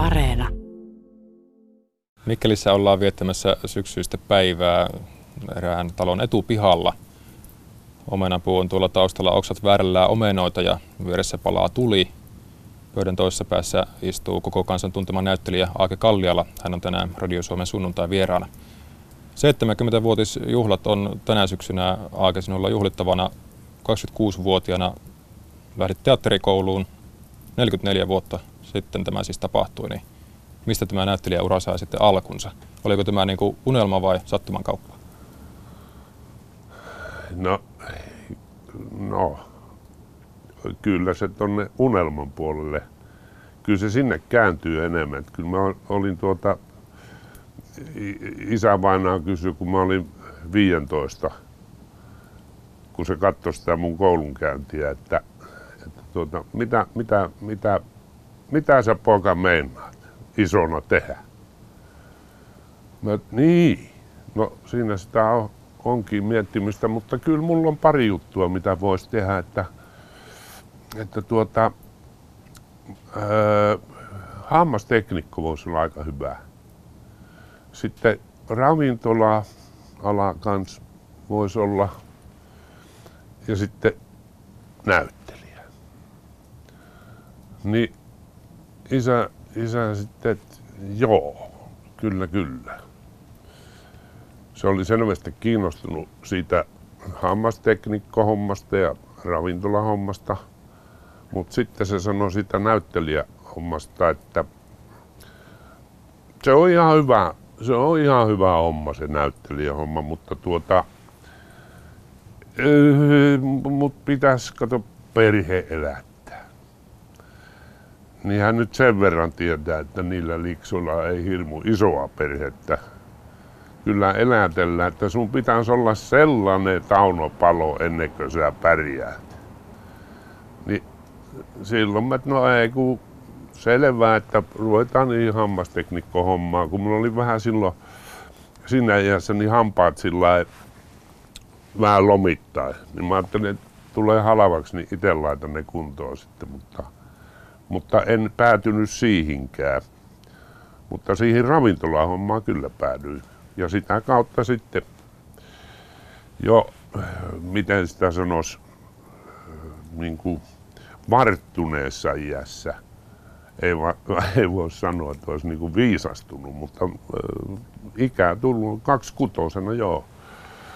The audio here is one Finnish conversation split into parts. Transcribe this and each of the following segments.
Areena. Mikkelissä ollaan viettämässä syksyistä päivää erään talon etupihalla. Omenapuu on tuolla taustalla, oksat väärällään omenoita ja vieressä palaa tuli. Pöydän toisessa päässä istuu koko kansan tuntema näyttelijä Aake Kalliala. Hän on tänään Radio Suomen sunnuntai vieraana. 70-vuotisjuhlat on tänä syksynä Aake sinulla juhlittavana 26-vuotiaana. Lähdit teatterikouluun 44 vuotta sitten tämä siis tapahtui, niin mistä tämä näyttelijäura sai sitten alkunsa? Oliko tämä niin kuin unelma vai sattuman kauppa? No, no, kyllä se tuonne unelman puolelle, kyllä se sinne kääntyy enemmän. Kyllä mä olin tuota, isä vainaa kysyi, kun mä olin 15, kun se katsoi sitä mun koulunkäyntiä, että, että tuota, mitä, mitä, mitä, mitä sä poika meinaat isona tehdä? Mä, niin, no siinä sitä on, onkin miettimistä, mutta kyllä mulla on pari juttua, mitä voisi tehdä, että, että tuota, öö, hammasteknikko voisi olla aika hyvä. Sitten ravintola ala kans voisi olla ja sitten näyttelijä. Niin isä, isä sitten, että joo, kyllä, kyllä. Se oli selvästi kiinnostunut siitä hammasteknikkohommasta ja ravintolahommasta, mutta sitten se sanoi siitä näyttelijähommasta, että se on ihan hyvä, se on ihan hyvä homma se näyttelijähomma, mutta tuota, mut pitäisi kato perhe elättää. Niin hän nyt sen verran tietää, että niillä liksuilla ei hirmu isoa perhettä kyllä elätellä, että sun pitäisi olla sellainen taunopalo ennen kuin sä pärjäät. Niin silloin mä, no ei kun selvää, että ruvetaan niin hammasteknikko hommaa, kun mulla oli vähän silloin siinä iässä niin hampaat sillä vähän lomittaa. Niin mä ajattelin, että tulee halavaksi, niin itse laitan ne kuntoon sitten, mutta, mutta en päätynyt siihenkään. Mutta siihen ravintolahommaan kyllä päädyin. Ja sitä kautta sitten jo, miten sitä sanoisi, niin kuin varttuneessa iässä, ei, va, ei voi sanoa, että olisi niin kuin viisastunut, mutta äh, ikää tullut kutosena joo.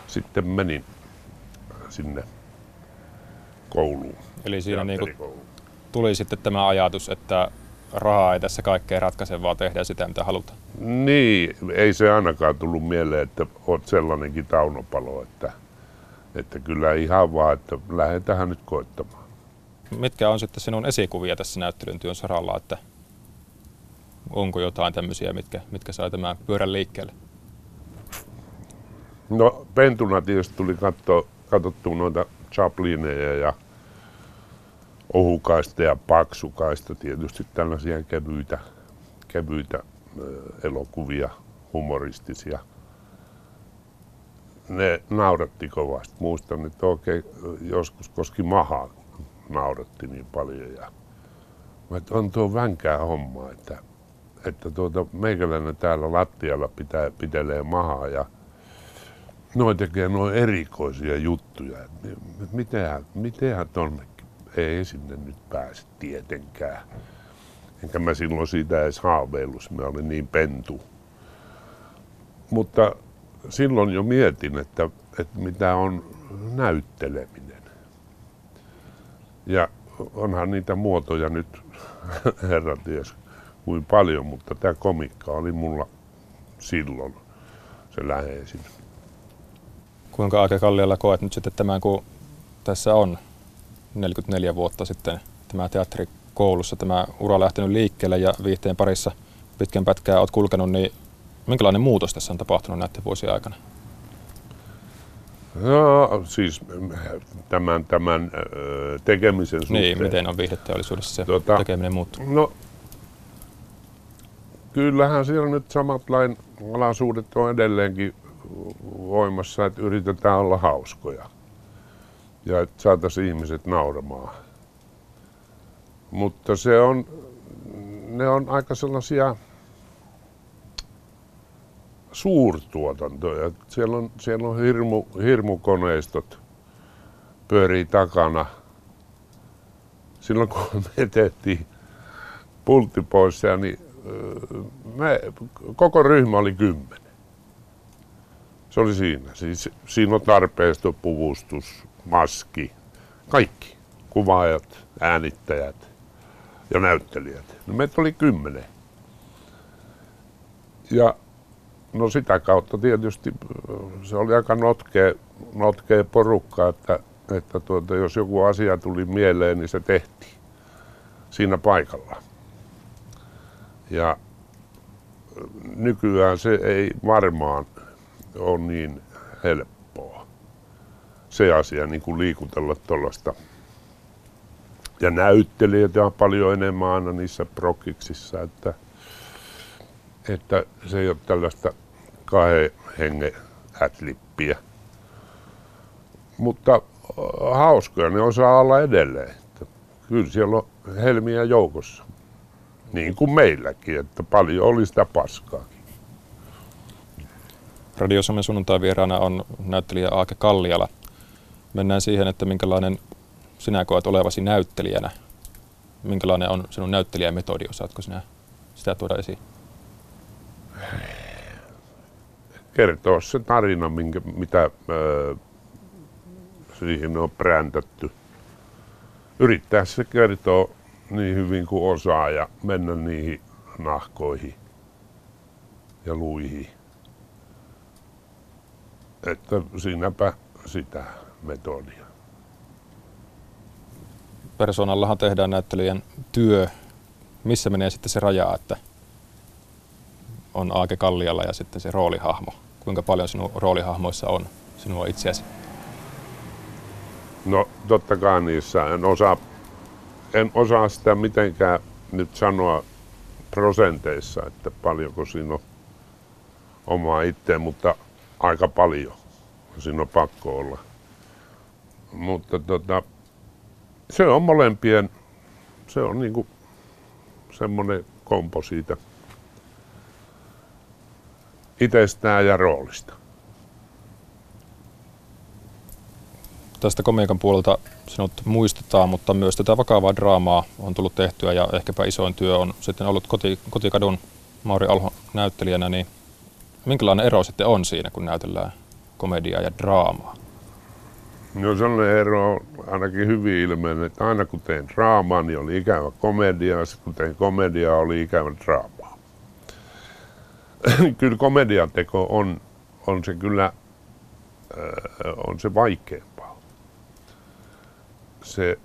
Sitten menin sinne kouluun. Eli siinä niin kuin tuli sitten tämä ajatus, että rahaa ei tässä kaikkea ratkaise, vaan tehdään sitä, mitä halutaan. Niin, ei se ainakaan tullut mieleen, että oot sellainenkin taunopalo, että, että kyllä ihan vaan, että lähdetään nyt koittamaan. Mitkä on sitten sinun esikuvia tässä näyttelyn työn saralla, että onko jotain tämmöisiä, mitkä, mitkä sai tämän pyörän liikkeelle? No pentuna tietysti tuli katsoa, katsottua noita Chaplineja ja ohukaista ja paksukaista, tietysti tällaisia kevyitä, kevyitä elokuvia, humoristisia. Ne nauratti kovasti. Muistan, että oikein joskus koski mahaa nauratti niin paljon. Ja, että on tuo vänkää homma, että, että tuota, meikäläinen täällä lattialla pitää, pitelee mahaa ja noin tekee noin erikoisia juttuja. Mitenhän, mitenhän tonne ei sinne nyt pääse tietenkään. Enkä mä silloin siitä edes haaveillut, mä olin niin pentu. Mutta silloin jo mietin, että, että mitä on näytteleminen. Ja onhan niitä muotoja nyt, herra ties kuin paljon, mutta tämä komikka oli mulla silloin se läheisin. Kuinka Aake Kallialla koet nyt sitten tämän, kun tässä on 44 vuotta sitten tämä teatterikoulussa tämä ura lähtenyt liikkeelle ja viihteen parissa pitkän pätkää olet kulkenut, niin minkälainen muutos tässä on tapahtunut näiden vuosien aikana? No, siis tämän, tämän tekemisen suhteen. Niin, miten on viihdeteollisuudessa se tuota, tekeminen muuttunut? No, kyllähän siellä nyt samat lain alaisuudet on edelleenkin voimassa, että yritetään olla hauskoja ja että saataisiin ihmiset nauramaan. Mutta se on ne on aika sellaisia suurtuotantoja. Siellä on, siellä on hirmu, hirmukoneistot pyörii takana. Silloin kun me tehtiin pultti pois, niin me, koko ryhmä oli kymmenen. Se oli siinä. Siis, siinä on tarpeesto, puvustus, maski, kaikki. Kuvaajat, äänittäjät ja näyttelijät. No meitä oli kymmenen. Ja no sitä kautta tietysti se oli aika notkea, notkea porukka, että, että tuota, jos joku asia tuli mieleen, niin se tehtiin siinä paikalla. Ja nykyään se ei varmaan ole niin helppoa se asia niin kuin liikutella tuollaista. Ja näyttelijöitä on paljon enemmän aina niissä prokiksissa, että, että se ei ole tällaista kahden hengen hätlippiä. Mutta äh, hauskoja ne osaa olla edelleen. Että kyllä siellä on helmiä joukossa. Niin kuin meilläkin, että paljon oli sitä paskaa. Radio Suomen sunnuntai vieraana on näyttelijä Aake Kalliala. Mennään siihen, että minkälainen sinä koet olevasi näyttelijänä. Minkälainen on sinun näyttelijämetodi, osaatko sinä sitä tuoda esiin? Kertoa se tarina, minkä, mitä öö, siihen on präntätty. Yrittää se kertoa niin hyvin kuin osaa ja mennä niihin nahkoihin ja luihin. Että siinäpä sitä metodia. Persoonallahan tehdään näyttelijän työ. Missä menee sitten se raja, että on Aake Kallialla ja sitten se roolihahmo? Kuinka paljon sinun roolihahmoissa on sinua itseäsi? No totta kai niissä en osaa, en osaa sitä mitenkään nyt sanoa prosenteissa, että paljonko siinä on omaa itseä, mutta aika paljon. Siinä on pakko olla. Mutta tota, se on molempien, se on niinku semmoinen kompo siitä itsestään ja roolista. Tästä komiikan puolelta sinut muistetaan, mutta myös tätä vakavaa draamaa on tullut tehtyä ja ehkäpä isoin työ on sitten ollut koti, kotikadun Mauri Alho näyttelijänä, niin minkälainen ero sitten on siinä, kun näytellään komediaa ja draamaa? No sellainen ero on ainakin hyvin ilmeinen, että aina kun tein draamaa, niin oli ikävä komedia, ja kun tein komediaa, oli ikävä draamaa. kyllä komedian teko on, on se kyllä äh, on se vaikeampaa. Se,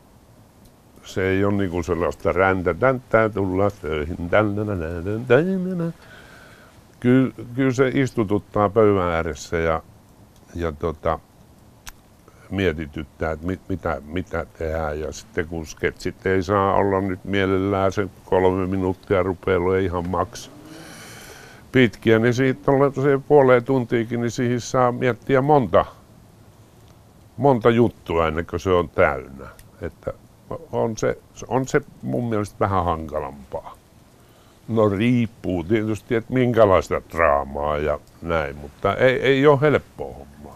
se ei ole niinku sellaista räntä, tänttää tulla töihin, Kyllä, kyllä se istututtaa pöydän ääressä ja, ja tota, mietityttää, että mit, mitä, mitä tehdään. Ja sitten kun sketsit ei saa olla nyt mielellään se kolme minuuttia rupeaa ei ihan maks pitkiä, niin siitä on se puoleen tuntiikin, niin siihen saa miettiä monta, monta juttua ennen kuin se on täynnä. Että on se, on se mun mielestä vähän hankalampaa. No riippuu tietysti, että minkälaista draamaa ja näin, mutta ei, ei ole helppoa hommaa.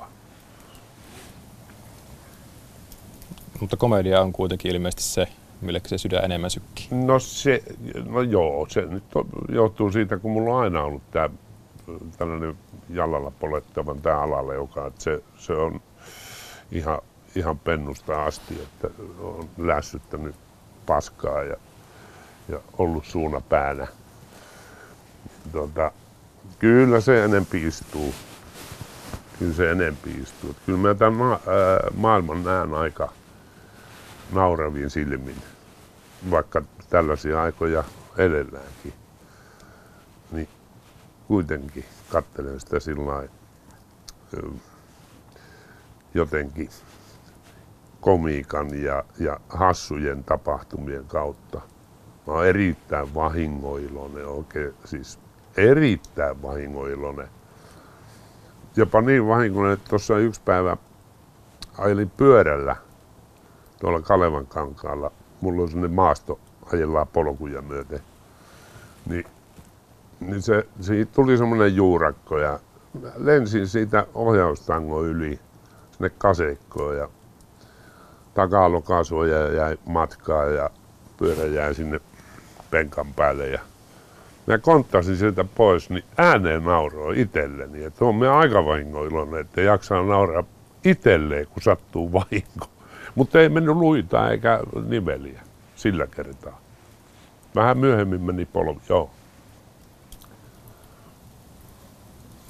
Mutta komedia on kuitenkin ilmeisesti se, mille se sydän enemmän sykkii. No se, no joo, se nyt johtuu siitä, kun mulla on aina ollut tämä tällainen jalalla polettavan tämä alalle, joka että se, se on ihan, ihan pennusta asti, että on lässyttänyt paskaa ja, ja ollut suuna päänä tota, kyllä se enempi istuu. Kyllä se enempi istuu. Kyllä mä tämän ma- ää, maailman näen aika nauravin silmin, vaikka tällaisia aikoja edelläänkin. Niin kuitenkin katselen sitä sillä jotenkin komiikan ja, ja hassujen tapahtumien kautta. Mä oon erittäin vahingoiloinen oikein, siis erittäin vahingoiloinen. Jopa niin vahingoinen, että tuossa yksi päivä ajelin pyörällä tuolla Kalevan kankaalla. Mulla on sellainen maasto, ajellaan polkuja myöten. Niin, niin se, siitä tuli semmoinen juurakko ja lensin siitä ohjaustango yli sinne kasekkoon ja takalokasuoja jäi matkaa ja pyörä jäi sinne penkan päälle ja mä konttasin sieltä pois, niin ääneen nauroi itselleni, että on me aika vahingoiloinen, että jaksaa nauraa itselleen, kun sattuu vahinko. Mutta ei mennyt luita eikä niveliä sillä kertaa. Vähän myöhemmin meni polvi, joo.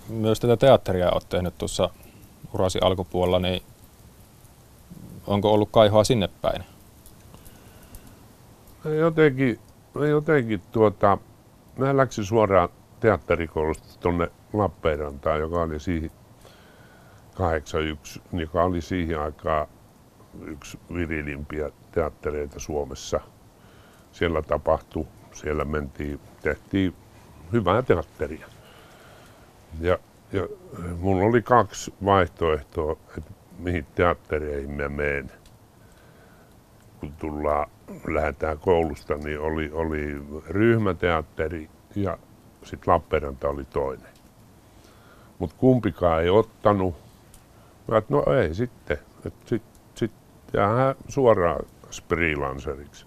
Myös tätä teatteria olet tehnyt tuossa urasi alkupuolella, niin onko ollut kaihoa sinne päin? Jotenkin, jotenkin tuota, mä läksin suoraan teatterikoulusta tuonne Lappeenrantaan, joka oli siihen 81, joka oli siihen aikaan yksi virilimpiä teattereita Suomessa. Siellä tapahtui, siellä mentiin, tehtiin hyvää teatteria. Ja, ja mulla oli kaksi vaihtoehtoa, että mihin teattereihin mä menen. Kun tullaan, lähdetään koulusta, niin oli, oli ryhmäteatteri ja sitten Lappeenranta oli toinen. Mutta kumpikaan ei ottanut. Mä no ei sitten. Sitten sit jäähän suoraan freelanceriksi.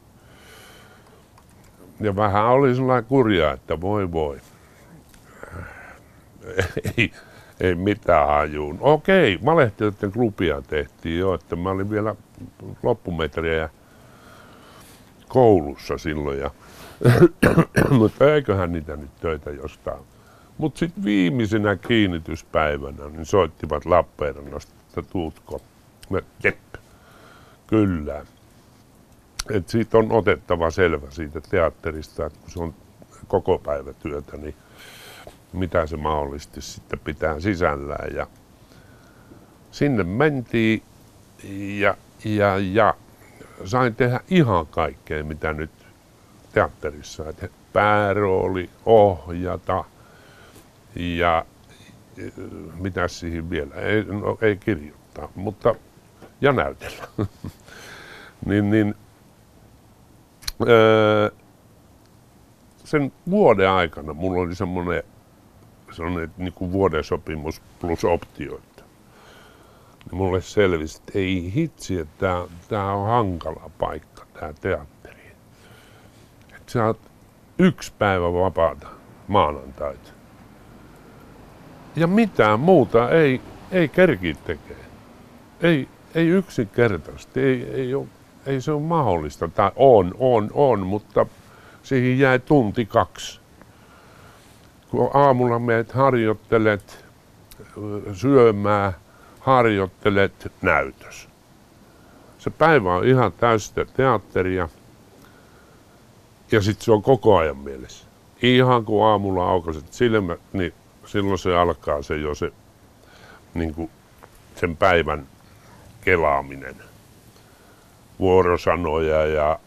Ja vähän oli sellainen kurja, että voi voi. ei, ei mitään hajuun. Okei, malehtijoiden klubia tehtiin jo, että mä olin vielä loppumetriä koulussa silloin. Ja mutta eiköhän niitä nyt töitä jostain. Mutta sitten viimeisenä kiinnityspäivänä niin soittivat Lappeenrannasta, että tuutko. Mä, jep, kyllä. Et siitä on otettava selvä siitä teatterista, että kun se on koko päivä työtä, niin mitä se mahdollisesti sitten pitää sisällään. Ja sinne mentiin ja, ja, ja sain tehdä ihan kaikkea, mitä nyt teatterissa. Että päärooli, ohjata ja mitä siihen vielä, ei, no, ei kirjoittaa, mutta ja näytellä. niin, niin, öö, sen vuoden aikana mulla oli semmoinen sellainen niin kuin vuoden sopimus plus optioita. Niin mulle selvisi, että ei hitsi, että tämä on hankala paikka, tämä teatteri. Että sä oot yksi päivä vapaata maanantaita. Ja mitään muuta ei, ei kerki tekee. Ei, ei yksinkertaisesti, ei, ei, ole, ei se ole mahdollista. Tai on, on, on, mutta siihen jäi tunti kaksi kun aamulla meet harjoittelet syömään, harjoittelet näytös. Se päivä on ihan täystä teatteria ja sitten se on koko ajan mielessä. Ihan kun aamulla aukaiset silmät, niin silloin se alkaa se jo se niin kuin sen päivän kelaaminen. Vuorosanoja ja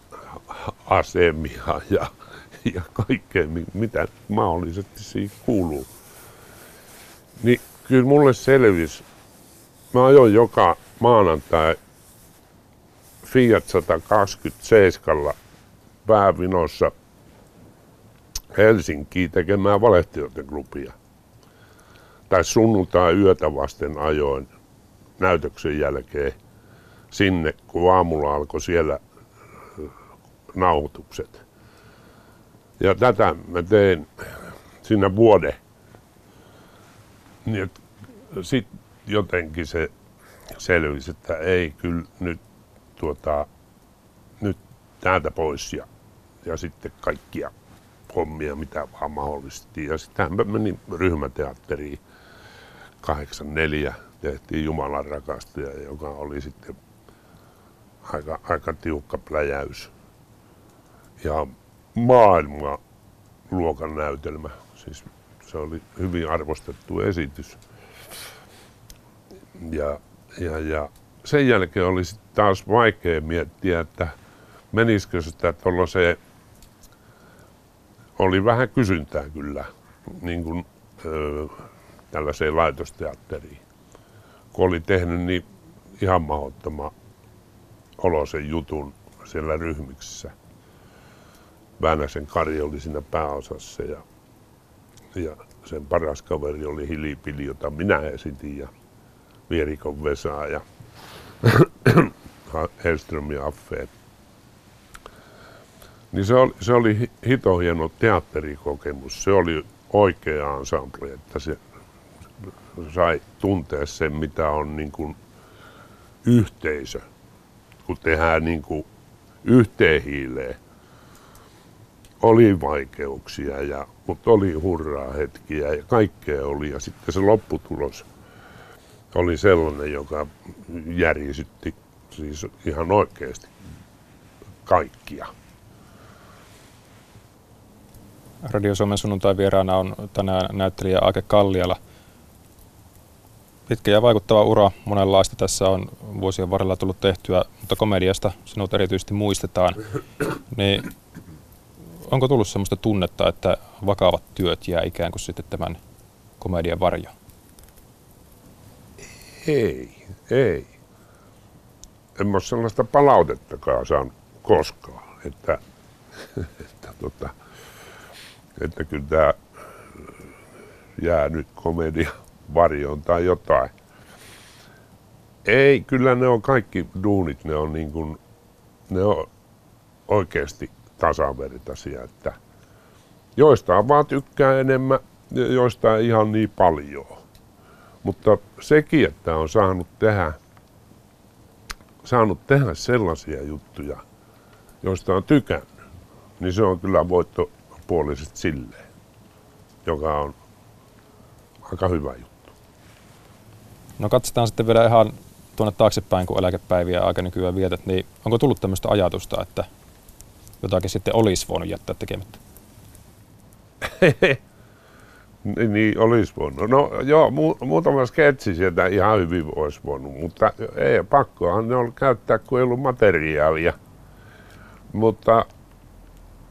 asemia ja ja kaikkea, mitä mahdollisesti siihen kuuluu. Niin kyllä mulle selvisi, mä ajoin joka maanantai Fiat 127 päävinossa Helsinkiin tekemään valehtijoiden klubia. Tai sunnuntai yötä vasten ajoin näytöksen jälkeen sinne, kun aamulla alkoi siellä nauhoitukset. Ja tätä mä tein siinä vuoden. Niin sitten jotenkin se selvisi, että ei kyllä nyt, tuota, nyt täältä pois ja, ja sitten kaikkia hommia, mitä vaan mahdollisesti. Ja sitten mä menin ryhmäteatteriin 84, tehtiin Jumalan rakastaja, joka oli sitten aika, aika tiukka pläjäys. Ja maailman luokan näytelmä. Siis se oli hyvin arvostettu esitys. Ja, ja, ja sen jälkeen oli sitten taas vaikea miettiä, että menisikö sitä tuollaiseen, oli vähän kysyntää kyllä, niin kuin ö, tällaiseen laitosteatteriin. Kun oli tehnyt niin ihan mahdottoman olosen jutun siellä ryhmiksessä Väänäsen Kari oli siinä pääosassa ja, ja sen paras kaveri oli Hilipili, jota minä esitin ja Vierikon Vesa ja Hellström ja Affeet. Niin se oli, se oli hito hieno teatterikokemus. Se oli oikea ensemble, että se sai tuntea sen, mitä on niin kuin yhteisö, kun tehdään niin kuin yhteen hiileen. Oli vaikeuksia, ja, mutta oli hurraa hetkiä ja kaikkea oli. Ja sitten se lopputulos oli sellainen, joka järjisytti siis ihan oikeasti kaikkia. Radio Suomen sunnuntai vieraana on tänään näyttelijä Ake Kalliala. Pitkä ja vaikuttava ura, monenlaista tässä on vuosien varrella tullut tehtyä, mutta komediasta sinut erityisesti muistetaan. Niin onko tullut sellaista tunnetta, että vakavat työt jää ikään kuin sitten tämän komedian varjo? Ei, ei. En ole sellaista palautettakaan saanut koskaan, että, että, tota, että kyllä tämä jää nyt komedia varjoon tai jotain. Ei, kyllä ne on kaikki duunit, ne on niin kuin, ne on oikeasti tasavertaisia, että joistain vaan tykkää enemmän joistain ihan niin paljon. Mutta sekin, että on saanut tehdä, saanut tehdä sellaisia juttuja, joista on tykännyt, niin se on kyllä voittopuolisesti silleen, joka on aika hyvä juttu. No katsotaan sitten vielä ihan tuonne taaksepäin, kun eläkepäiviä aika nykyään vietät, niin onko tullut tämmöistä ajatusta, että jotakin sitten olisi voinut jättää tekemättä? Niin, niin olisi voinut. No joo, mu- muutama sketsi sieltä ihan hyvin olisi voinut, mutta ei, pakkohan ne on käyttää, kun ei ollut materiaalia. Mutta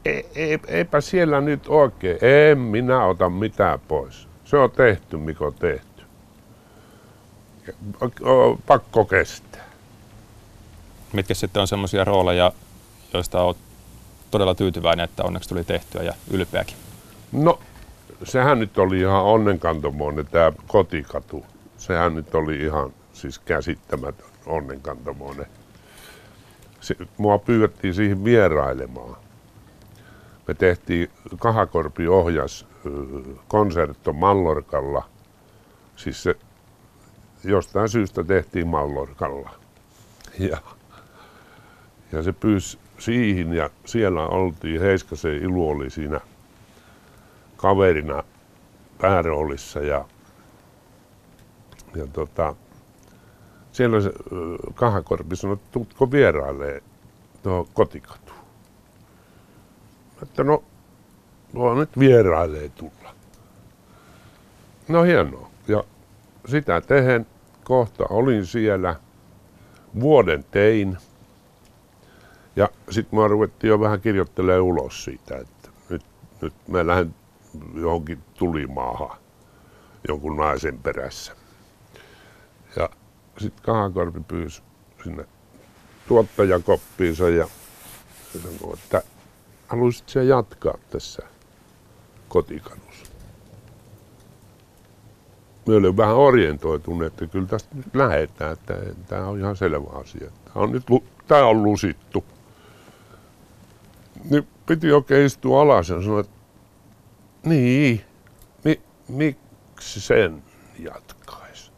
ei, ei, eipä siellä nyt oikein, en minä ota mitään pois. Se on tehty, mikä on tehty. Pakko kestää. Mitkä sitten on semmoisia rooleja, joista olet todella tyytyväinen, että onneksi tuli tehtyä ja ylpeäkin? No sehän nyt oli ihan onnenkantomoinen tämä kotikatu. Sehän nyt oli ihan siis käsittämätön onnenkantomoinen. Se, mua pyydettiin siihen vierailemaan. Me tehtiin Kahakorpi ohjas konsertto Mallorkalla. Siis se jostain syystä tehtiin Mallorkalla. Ja, ja se pyysi siihen ja siellä oltiin, Heiskasen Ilu oli siinä kaverina pääroolissa ja, ja tota, siellä se Kahakorpi sanoi, että tuutko vierailee tuohon kotikatuun. Että no, voi nyt vierailee tulla. No hienoa. Sitä tehen kohta olin siellä, vuoden tein. Ja sitten mä ruvettiin jo vähän kirjoittelemaan ulos siitä, että nyt, nyt mä lähden johonkin tulimaahan jonkun naisen perässä. Ja sitten Kahakorpi pyysi sinne tuottajakoppiinsa ja sanoi, että haluaisit jatkaa tässä kotikadussa. Me olin vähän orientoituneet, että kyllä tästä nyt lähdetään, että tämä on ihan selvä asia. Tämä on nyt tämä on lusittu. Niin piti oikein istua alas ja sanoa, että niin, Mi, miksi sen jatkaisi?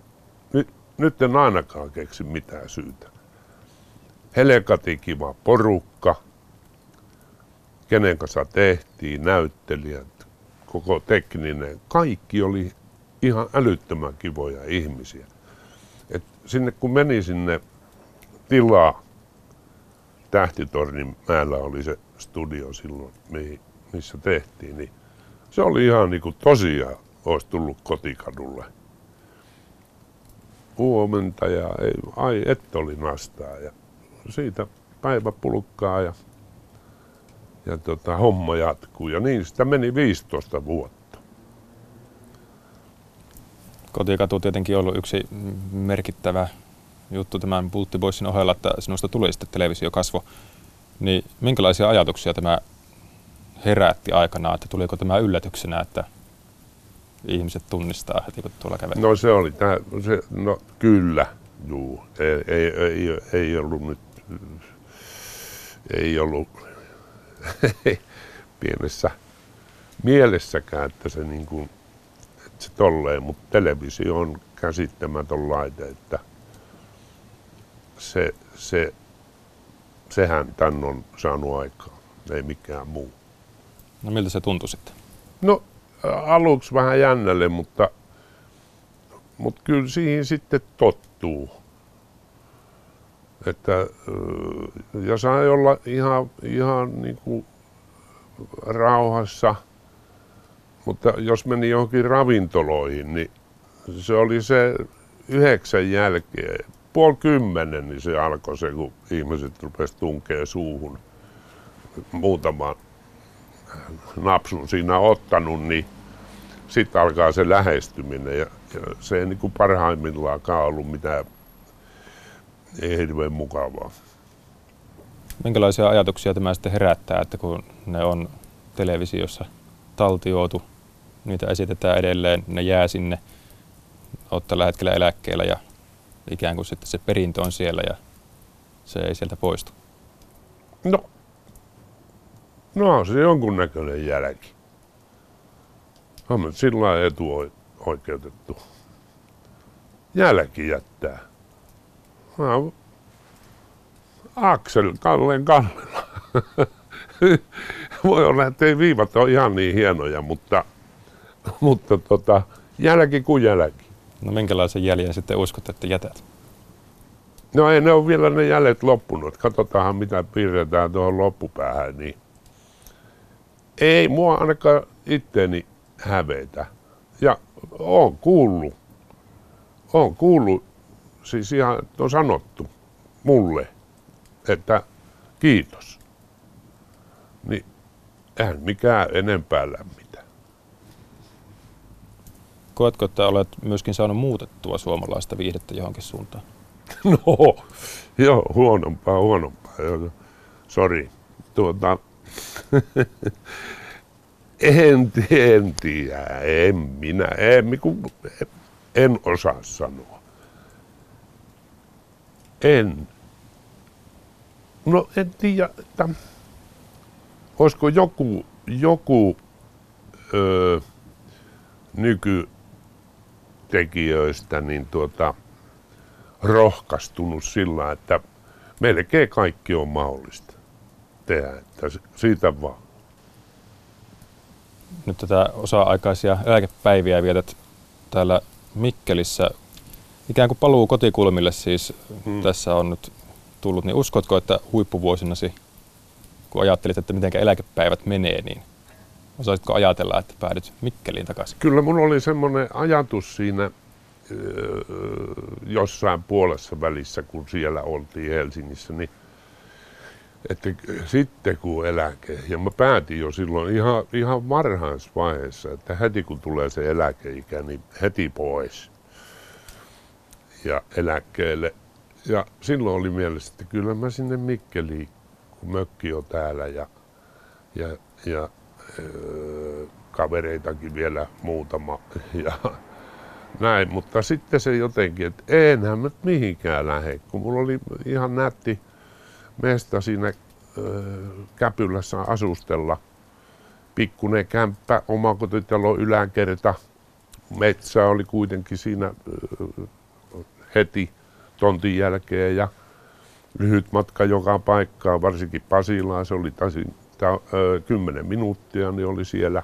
Nyt, nyt en ainakaan keksi mitään syytä. Helekati kiva porukka, kenen kanssa tehtiin, näyttelijät, koko tekninen, kaikki oli ihan älyttömän kivoja ihmisiä. Et sinne kun meni sinne tilaa, Tähtitornin mäellä oli se studio silloin, missä tehtiin, niin se oli ihan niin kuin tosiaan olisi tullut kotikadulle. Huomenta ja ei, ai et oli nastaa ja siitä päivä pulkkaa ja, ja tota, homma jatkuu. Ja niin sitä meni 15 vuotta. Kotikatu tietenkin ollut yksi merkittävä juttu tämän Bultti Boysin ohella, että sinusta tuli sitten televisiokasvo. Niin minkälaisia ajatuksia tämä herätti aikanaan, että tuliko tämä yllätyksenä, että ihmiset tunnistaa heti, kun tuolla kävelee? No se oli, tää, se, no kyllä, juu. Ei, ei, ei, ei ollut nyt, ei ollut pienessä mielessäkään, että se niin kuin, se tolleen, mutta televisio on käsittämätön laite, että se, se, sehän tän on saanut aikaan, ei mikään muu. No miltä se tuntui sitten? No aluksi vähän jännälle, mutta, mutta kyllä siihen sitten tottuu. Että, ja sai olla ihan, ihan niin kuin rauhassa. Mutta jos meni johonkin ravintoloihin, niin se oli se yhdeksän jälkeen, puoli kymmenen, niin se alkoi se, kun ihmiset rupesivat tunkea suuhun. Muutaman napsun siinä ottanut, niin sitten alkaa se lähestyminen. Ja, ja se ei niin kuin parhaimmillaan ollut mitään ei hirveän mukavaa. Minkälaisia ajatuksia tämä sitten herättää, että kun ne on televisiossa taltioitu, niitä esitetään edelleen, ne jää sinne, olet tällä hetkellä eläkkeellä ja ikään kuin sitten se perintö on siellä ja se ei sieltä poistu? No, no on se jonkunnäköinen jälki. On sillä lailla etuoikeutettu. Jälki jättää. Oon Aksel Kallen Kallella. Voi olla, että ei viivat ole ihan niin hienoja, mutta, mutta tota, jälki kuin jälki. No minkälaisen jäljen sitten uskot, että jätät? No ei ne ole vielä ne jäljet loppunut. Katsotaan mitä piirretään tuohon loppupäähän. Niin ei mua ainakaan itteeni hävetä. Ja on kuullut, on kuullut, siis ihan on sanottu mulle, että kiitos. Niin eihän mikään enempää lämmitä. Koetko, että olet myöskin saanut muutettua suomalaista viihdettä johonkin suuntaan? No, joo, huonompaa, huonompaa. Sori. Tuota, en, en tiedä, en minä, en, en osaa sanoa. En. No en tiedä, että olisiko joku, joku öö, nykytekijöistä niin tuota, rohkaistunut sillä, että melkein kaikki on mahdollista tehdä, että siitä vaan nyt tätä osa-aikaisia eläkepäiviä vietät täällä Mikkelissä. Ikään kuin paluu kotikulmille siis hmm. tässä on nyt tullut, niin uskotko, että huippuvuosinasi, kun ajattelit, että miten eläkepäivät menee, niin osaisitko ajatella, että päädyt Mikkeliin takaisin? Kyllä mun oli semmoinen ajatus siinä jossain puolessa välissä, kun siellä oltiin Helsingissä, niin että sitten kun eläke, ja mä päätin jo silloin ihan, ihan varhaisvaiheessa, että heti kun tulee se eläkeikä, niin heti pois ja eläkkeelle. Ja silloin oli mielessä, että kyllä mä sinne Mikkeliin, kun mökki on täällä ja, ja, ja kavereitakin vielä muutama ja näin. Mutta sitten se jotenkin, että enhän mä mihinkään lähde, kun mulla oli ihan nätti mesta siinä Käpylässä asustella. Pikkunen kämppä, omakotitalo yläkerta. Metsä oli kuitenkin siinä heti tontin jälkeen ja lyhyt matka joka paikkaan, varsinkin Pasilaan. Se oli tasi, kymmenen minuuttia, niin oli siellä.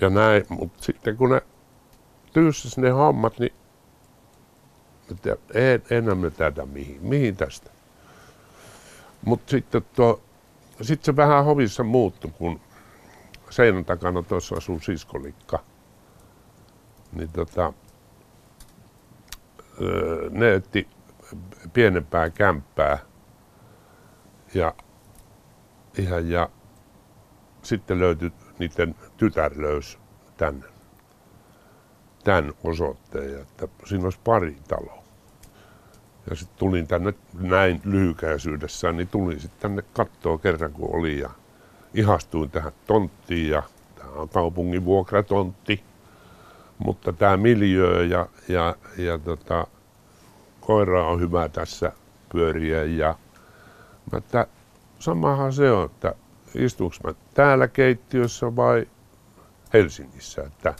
Ja näin, mutta sitten kun ne tyyssisi ne hommat, niin että en, enää me tätä mihin, mihin tästä. Mutta sitten tuo, sit se vähän hovissa muuttui, kun seinän takana tuossa asuu siskolikka. Niin tota, ne etti pienempää kämppää ja, ihan ja sitten löytyi, niiden tytär löysi tämän, tämän osoitteen, että siinä olisi pari taloa. Ja sitten tulin tänne näin lyhykäisyydessään, niin tulin sitten tänne kattoa kerran kun oli ja ihastuin tähän tonttiin ja tämä on kaupungin vuokratontti. Mutta tämä miljö ja, ja, ja tota, koira on hyvä tässä pyöriä ja mä, että samahan se on, että istuuko mä täällä keittiössä vai Helsingissä. Että,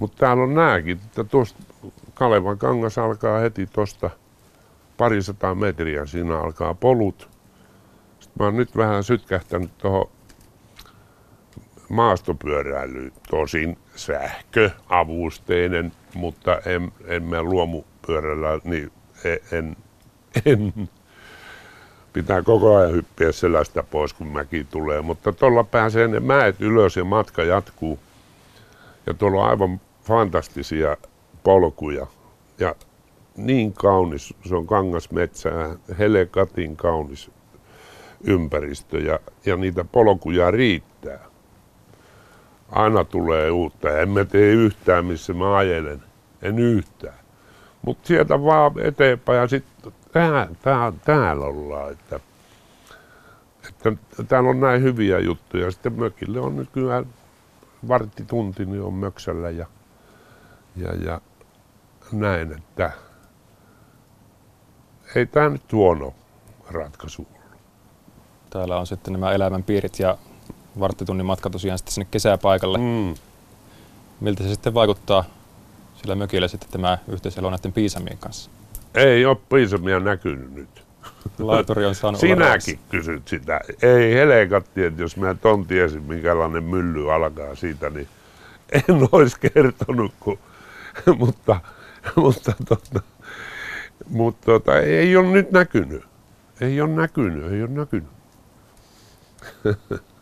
mutta täällä on nääkin, että tuosta Kalevan kangas alkaa heti tuosta parisataa metriä, siinä alkaa polut. Sitten mä oon nyt vähän sytkähtänyt tuohon maastopyöräilyyn, tosin sähköavusteinen, mutta en, en mä luomupyörällä, niin en, en, en pitää koko ajan hyppiä selästä pois, kun mäki tulee. Mutta tuolla pääsee ne mäet ylös ja matka jatkuu. Ja tuolla on aivan fantastisia polkuja. Ja niin kaunis, se on kangasmetsää, helekatin kaunis ympäristö ja, ja niitä polkuja riittää. Aina tulee uutta. En mä tee yhtään, missä mä ajelen. En yhtään. Mutta sieltä vaan eteenpäin ja sitten tää, tää, täällä ollaan. Että, että täällä on näin hyviä juttuja. Sitten mökille on nykyään varttitunti, niin on möksällä ja, ja, ja näin, että ei tämä nyt huono ratkaisu ollut. Täällä on sitten nämä elämänpiirit ja varttitunnin matka tosiaan sitten sinne kesäpaikalle. Mm. Miltä se sitten vaikuttaa sillä mökillä sitten tämä yhteiselo näiden piisamien kanssa? Ei ole piisamia näkynyt nyt. Laituri on saanut Sinäkin kysyt sitä. Ei helekatti, että jos mä ton tiesin, minkälainen mylly alkaa siitä, niin en olisi kertonut, kun, mutta, mutta, tota, mutta tota, ei ole nyt näkynyt. Ei ole näkynyt, ei ole näkynyt.